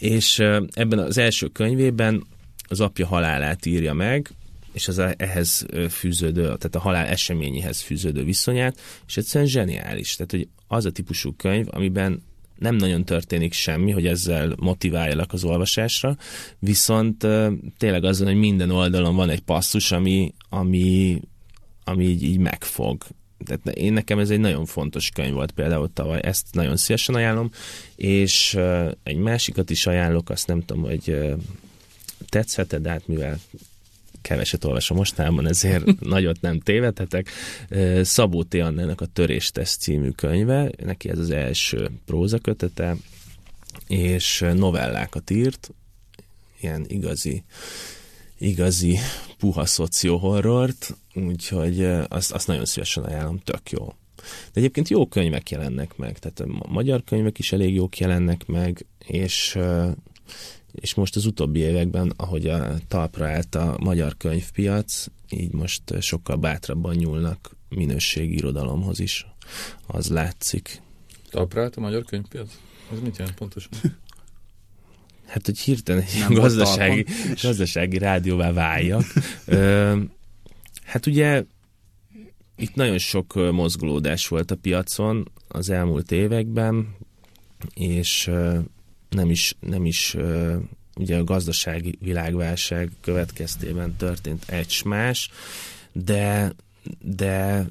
és ebben az első könyvében az apja halálát írja meg, és az ehhez fűződő, tehát a halál eseményéhez fűződő viszonyát, és egyszerűen zseniális. Tehát, hogy az a típusú könyv, amiben nem nagyon történik semmi, hogy ezzel motiváljalak az olvasásra, viszont tényleg azon, hogy minden oldalon van egy passzus, ami, ami, ami így, így megfog, tehát én nekem ez egy nagyon fontos könyv volt például tavaly, ezt nagyon szívesen ajánlom, és egy másikat is ajánlok, azt nem tudom, hogy tetszett de hát mivel keveset olvasom mostában, ezért *laughs* nagyot nem tévedhetek. Szabó T. Annának a Töréstesz című könyve, neki ez az első prózakötete, és novellákat írt, ilyen igazi igazi puha szociohorrort, úgyhogy azt, azt nagyon szívesen ajánlom, tök jó. De egyébként jó könyvek jelennek meg, tehát a magyar könyvek is elég jók jelennek meg, és, és most az utóbbi években, ahogy a talpra állt a magyar könyvpiac, így most sokkal bátrabban nyúlnak minőségi irodalomhoz is. Az látszik. Talpra állt a magyar könyvpiac? Ez mit jelent pontosan? *laughs* hát hogy hirtelen egy *laughs* gazdasági, gazdasági rádióvá váljak. hát ugye itt nagyon sok mozgulódás volt a piacon az elmúlt években, és nem is, nem is ugye a gazdasági világválság következtében történt egy más, de, de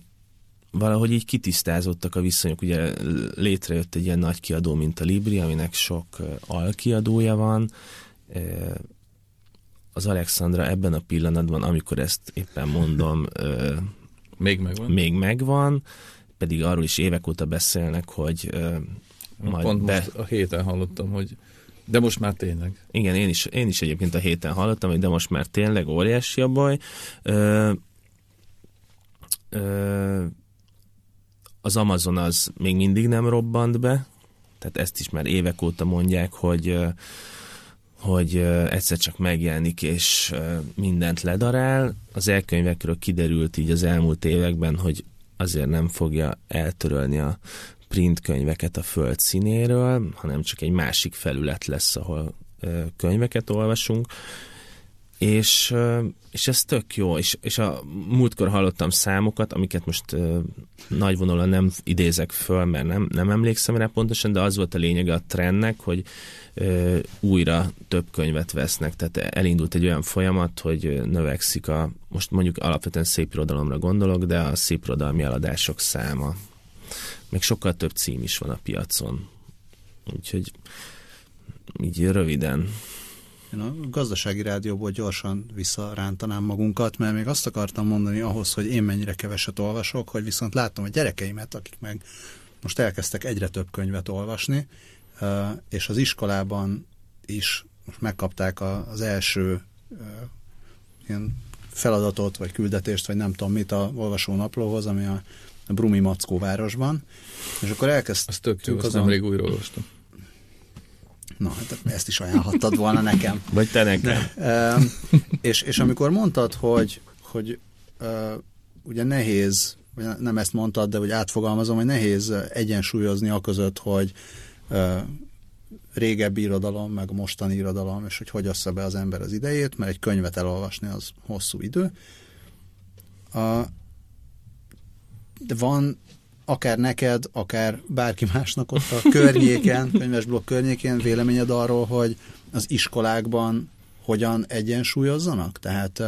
valahogy így kitisztázottak a viszonyok. Ugye létrejött egy ilyen nagy kiadó, mint a Libri, aminek sok alkiadója van. Az Alexandra ebben a pillanatban, amikor ezt éppen mondom, még megvan? Még megvan, pedig arról is évek óta beszélnek, hogy majd Pont be... most a héten hallottam, hogy de most már tényleg. Igen, én is, én is egyébként a héten hallottam, hogy de most már tényleg óriási a baj. Ö, ö, az Amazon az még mindig nem robbant be, tehát ezt is már évek óta mondják, hogy hogy egyszer csak megjelenik és mindent ledarál. Az elkönyvekről kiderült így az elmúlt években, hogy azért nem fogja eltörölni a print könyveket a föld színéről, hanem csak egy másik felület lesz, ahol könyveket olvasunk, és, és ez tök jó, és, és a múltkor hallottam számokat, amiket most nagy vonalon nem idézek föl, mert nem, nem emlékszem rá pontosan, de az volt a lényege a trendnek, hogy újra több könyvet vesznek, tehát elindult egy olyan folyamat, hogy növekszik a, most mondjuk alapvetően szép irodalomra gondolok, de a szép irodalmi eladások száma. Még sokkal több cím is van a piacon. Úgyhogy így röviden én a gazdasági rádióból gyorsan visszarántanám magunkat, mert még azt akartam mondani ahhoz, hogy én mennyire keveset olvasok, hogy viszont láttam a gyerekeimet, akik meg most elkezdtek egyre több könyvet olvasni, és az iskolában is most megkapták az első ilyen feladatot, vagy küldetést, vagy nem tudom mit a olvasónaplóhoz, ami a Brumi Mackóvárosban, és akkor elkezdtük... Azt tök jó, azt azon... nemrég újra olvastam. Na, hát ezt is ajánlhattad volna nekem. *laughs* Vagy te nekem. De, és, és amikor mondtad, hogy, hogy ugye nehéz, vagy nem ezt mondtad, de hogy átfogalmazom, hogy nehéz egyensúlyozni a között, hogy régebbi irodalom, meg a mostani irodalom, és hogy hogy össze be az ember az idejét, mert egy könyvet elolvasni az hosszú idő. Uh, de van akár neked, akár bárki másnak ott a környéken, *laughs* könyvesblokk környékén véleményed arról, hogy az iskolákban hogyan egyensúlyozzanak? Tehát uh,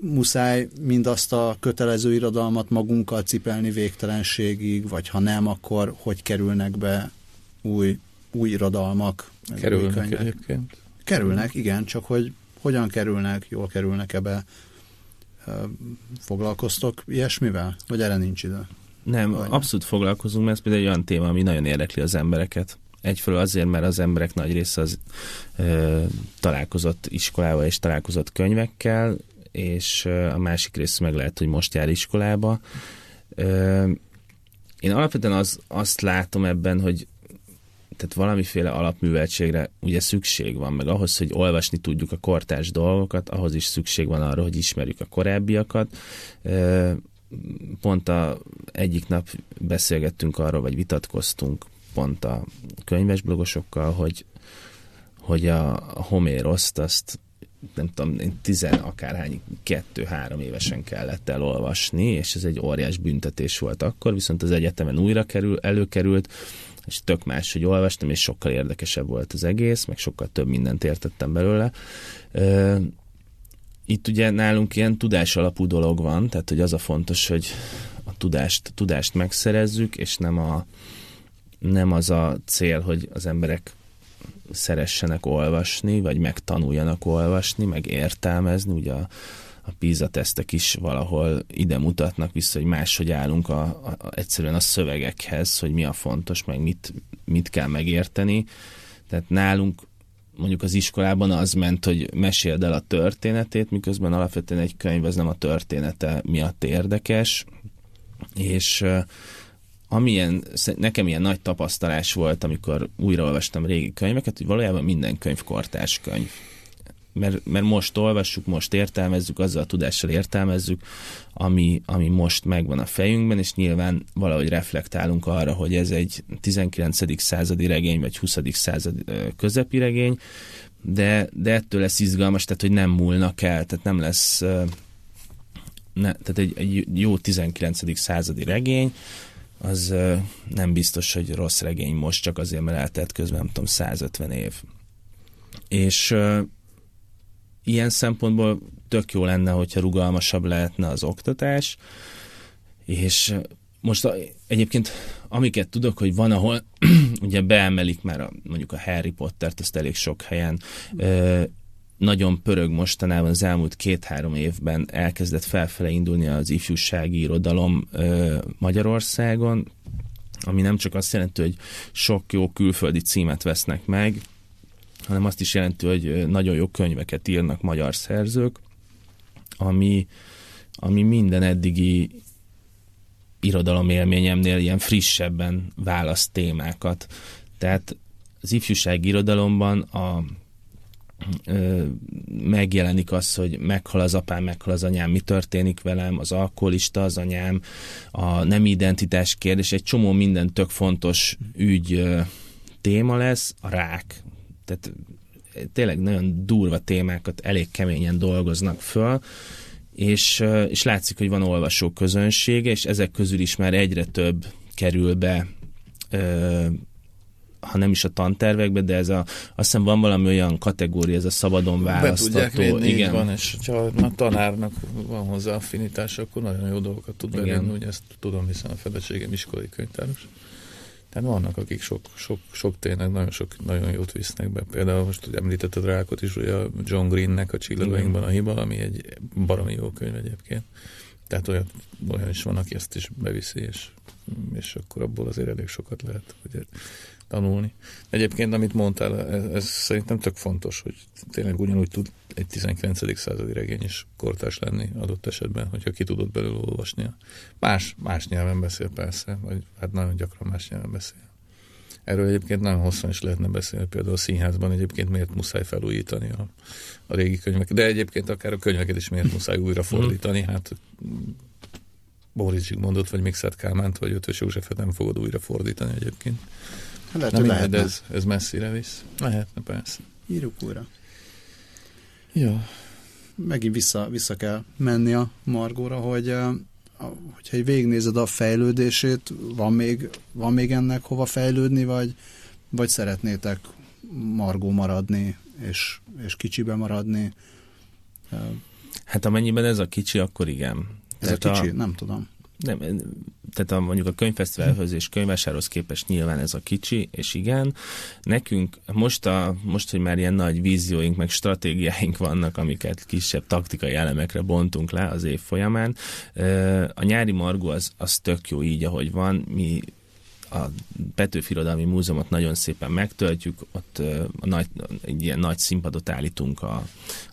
muszáj mindazt a kötelező irodalmat magunkkal cipelni végtelenségig, vagy ha nem, akkor hogy kerülnek be új, új irodalmak? Kerülnek új egyébként. Kerülnek, igen, csak hogy hogyan kerülnek, jól kerülnek ebbe foglalkoztok ilyesmivel? Vagy erre nincs idő? Nem, Vagy abszolút foglalkozunk, mert ez például egy olyan téma, ami nagyon érdekli az embereket. Egyfelől azért, mert az emberek nagy része az ö, találkozott iskolával és találkozott könyvekkel, és ö, a másik része meg lehet, hogy most jár iskolába. Ö, én alapvetően az, azt látom ebben, hogy tehát valamiféle alapműveltségre ugye szükség van, meg ahhoz, hogy olvasni tudjuk a kortárs dolgokat, ahhoz is szükség van arra, hogy ismerjük a korábbiakat. Pont a egyik nap beszélgettünk arról, vagy vitatkoztunk pont a könyvesblogosokkal, hogy, hogy a Homéroszt azt nem tudom, tizen akárhány, kettő-három évesen kellett elolvasni, és ez egy óriás büntetés volt akkor, viszont az egyetemen újra kerül, előkerült, és tök más, hogy olvastam, és sokkal érdekesebb volt az egész, meg sokkal több mindent értettem belőle. Itt ugye nálunk ilyen tudás alapú dolog van, tehát hogy az a fontos, hogy a tudást, tudást megszerezzük, és nem, a, nem az a cél, hogy az emberek szeressenek olvasni, vagy megtanuljanak olvasni, meg értelmezni. Ugye a, a PISA tesztek is valahol ide mutatnak vissza, hogy máshogy állunk a, a, egyszerűen a szövegekhez, hogy mi a fontos, meg mit, mit kell megérteni. Tehát nálunk mondjuk az iskolában az ment, hogy meséld el a történetét, miközben alapvetően egy könyv az nem a története miatt érdekes, és amilyen, nekem ilyen nagy tapasztalás volt, amikor újraolvastam régi könyveket, hogy valójában minden könyv kortárs könyv mert, mert most olvassuk, most értelmezzük, azzal a tudással értelmezzük, ami, ami most megvan a fejünkben, és nyilván valahogy reflektálunk arra, hogy ez egy 19. századi regény, vagy 20. századi közepi regény, de, de ettől lesz izgalmas, tehát hogy nem múlnak el, tehát nem lesz ne, tehát egy, egy jó 19. századi regény, az nem biztos, hogy rossz regény most, csak azért, mert eltelt közben, nem tudom, 150 év. És ilyen szempontból tök jó lenne, hogyha rugalmasabb lehetne az oktatás, és most egyébként amiket tudok, hogy van, ahol *clears throat* ugye beemelik már a, mondjuk a Harry Pottert, ezt elég sok helyen, ö, nagyon pörög mostanában az elmúlt két-három évben elkezdett felfele indulni az ifjúsági irodalom ö, Magyarországon, ami nem csak azt jelenti, hogy sok jó külföldi címet vesznek meg, hanem azt is jelenti, hogy nagyon jó könyveket írnak magyar szerzők, ami, ami minden eddigi irodalom élményemnél ilyen frissebben választ témákat. Tehát az ifjúság irodalomban a ö, megjelenik az, hogy meghal az apám, meghal az anyám, mi történik velem, az alkoholista az anyám, a nem identitás kérdés, egy csomó minden tök fontos ügy ö, téma lesz, a rák. Tehát tényleg nagyon durva témákat elég keményen dolgoznak föl, és, és látszik, hogy van olvasó közönsége, és ezek közül is már egyre több kerül be ha nem is a tantervekbe, de ez a, azt hiszem van valami olyan kategória, ez a szabadon választható. Be tudják védni, igen. van, és ha a tanárnak van hozzá affinitás, akkor nagyon jó dolgokat tud bevenni, hogy ezt tudom, hiszen a feleségem iskolai könyvtáros. Tehát vannak, akik sok, sok, sok tényleg nagyon, sok, nagyon jót visznek be. Például most hogy említetted Rákot is, ugye a John Greennek a Csillagainkban a hiba, ami egy baromi jó könyv egyébként. Tehát olyan, olyan is van, aki ezt is beviszi, és, és akkor abból azért elég sokat lehet hogy tanulni. Egyébként, amit mondtál, ez, ez szerintem tök fontos, hogy tényleg ugyanúgy tud egy 19. századi regény is kortás lenni adott esetben, hogyha ki tudod belőle olvasni. Más, más nyelven beszél persze, vagy hát nagyon gyakran más nyelven beszél. Erről egyébként nagyon hosszan is lehetne beszélni, például a színházban egyébként miért muszáj felújítani a, a régi könyveket, de egyébként akár a könyveket is miért muszáj újra fordítani, hát Boris mondott, vagy Mixert Kálmánt, vagy Ötös Józsefet nem fogod újra fordítani egyébként. Lehet, Na de ez, ez messzire visz. Lehetne, persze. Írjuk újra. Jó. Megint vissza, vissza kell menni a Margóra, hogy hogyha végignézed a fejlődését, van még, van még ennek hova fejlődni, vagy, vagy szeretnétek Margó maradni, és, és kicsibe maradni? Hát amennyiben ez a kicsi, akkor igen. Ez Tehát a kicsi? A... Nem tudom. Nem, tehát a, mondjuk a könyvfesztiválhoz és könyvásárhoz képest nyilván ez a kicsi, és igen, nekünk most, a, most, hogy már ilyen nagy vízióink, meg stratégiáink vannak, amiket kisebb taktikai elemekre bontunk le az év folyamán, a nyári margó az, az tök jó így, ahogy van, mi a Petőfi Irodalmi Múzeumot nagyon szépen megtöltjük, ott a nagy, egy ilyen nagy színpadot állítunk a,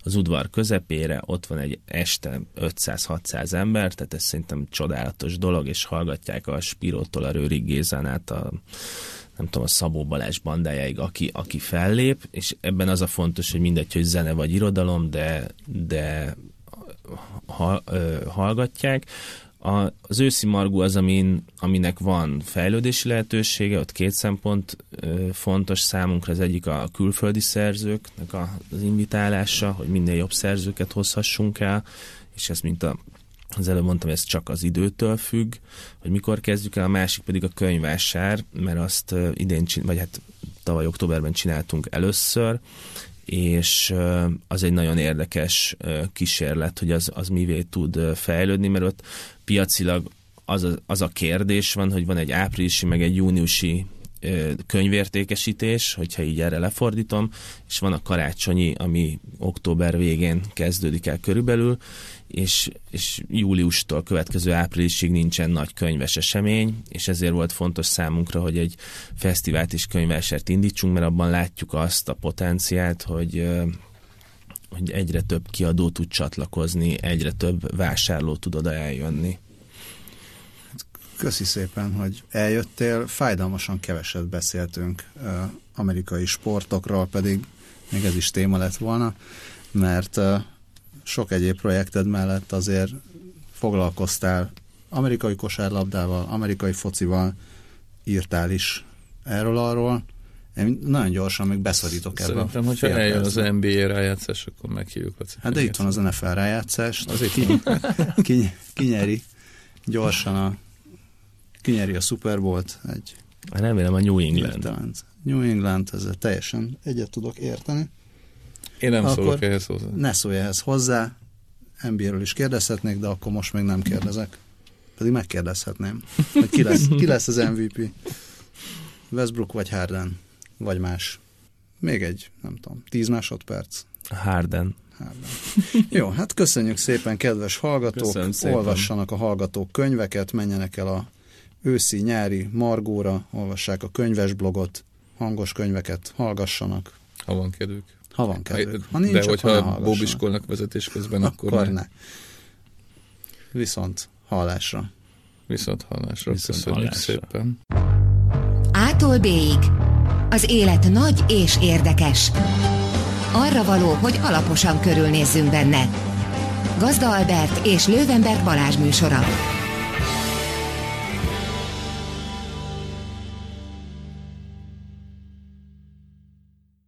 az udvar közepére, ott van egy este 500-600 ember, tehát ez szerintem csodálatos dolog, és hallgatják a Spirótól a Rőrig Gézán át a nem tudom, a Szabó Balázs bandájáig, aki, aki fellép, és ebben az a fontos, hogy mindegy, hogy zene vagy irodalom, de, de ha, ö, hallgatják. A, az őszi margó az, amin, aminek van fejlődési lehetősége, ott két szempont ö, fontos számunkra, az egyik a külföldi szerzőknek a, az invitálása, hogy minél jobb szerzőket hozhassunk el, és ez mint a az előbb mondtam, ez csak az időtől függ, hogy mikor kezdjük el, a másik pedig a könyvásár, mert azt idén, vagy hát tavaly októberben csináltunk először, és az egy nagyon érdekes kísérlet, hogy az, az mivé tud fejlődni, mert ott piacilag az a, az a kérdés van, hogy van egy áprilisi, meg egy júniusi könyvértékesítés, hogyha így erre lefordítom, és van a karácsonyi, ami október végén kezdődik el körülbelül, és, és júliustól következő áprilisig nincsen nagy könyves esemény, és ezért volt fontos számunkra, hogy egy fesztivált és könyvásert indítsunk, mert abban látjuk azt a potenciált, hogy hogy egyre több kiadó tud csatlakozni, egyre több vásárló tud oda eljönni. Köszi szépen, hogy eljöttél. Fájdalmasan keveset beszéltünk amerikai sportokról, pedig még ez is téma lett volna, mert sok egyéb projekted mellett azért foglalkoztál amerikai kosárlabdával, amerikai focival, írtál is erről-arról. Én nagyon gyorsan még beszorítok ebbe. Szerintem, hogyha eljön az NBA rájátszás, akkor meghívjuk a Hát de itt van az NFL rájátszás. Az ki, ki, kinyeri gyorsan a kinyeri a Super Bowl-t egy Remélem a New England. New England, ezzel teljesen egyet tudok érteni. Én nem akkor szólok ehhez hozzá. Ne szólj ehhez hozzá. NBA-ről is kérdezhetnék, de akkor most még nem kérdezek. Pedig megkérdezhetném, hogy ki lesz, ki lesz az MVP. Westbrook vagy Harden, vagy más. Még egy, nem tudom, tíz másodperc. Harden. Harden. Jó, hát köszönjük szépen, kedves hallgatók. Olvassanak a hallgatók könyveket, menjenek el a őszi, nyári Margóra, olvassák a könyves blogot, hangos könyveket hallgassanak. Ha van kedvük. Ha van kedvük. Ha nincs, De hogyha bóbiskolnak vezetés közben, akkor, akkor ne. ne. Viszont hallásra. Viszont hallásra. Viszont Köszönjük hallásra. szépen. Ától B-ig. Az élet nagy és érdekes. Arra való, hogy alaposan körülnézzünk benne. Gazda Albert és Lővenberg Balázs műsora.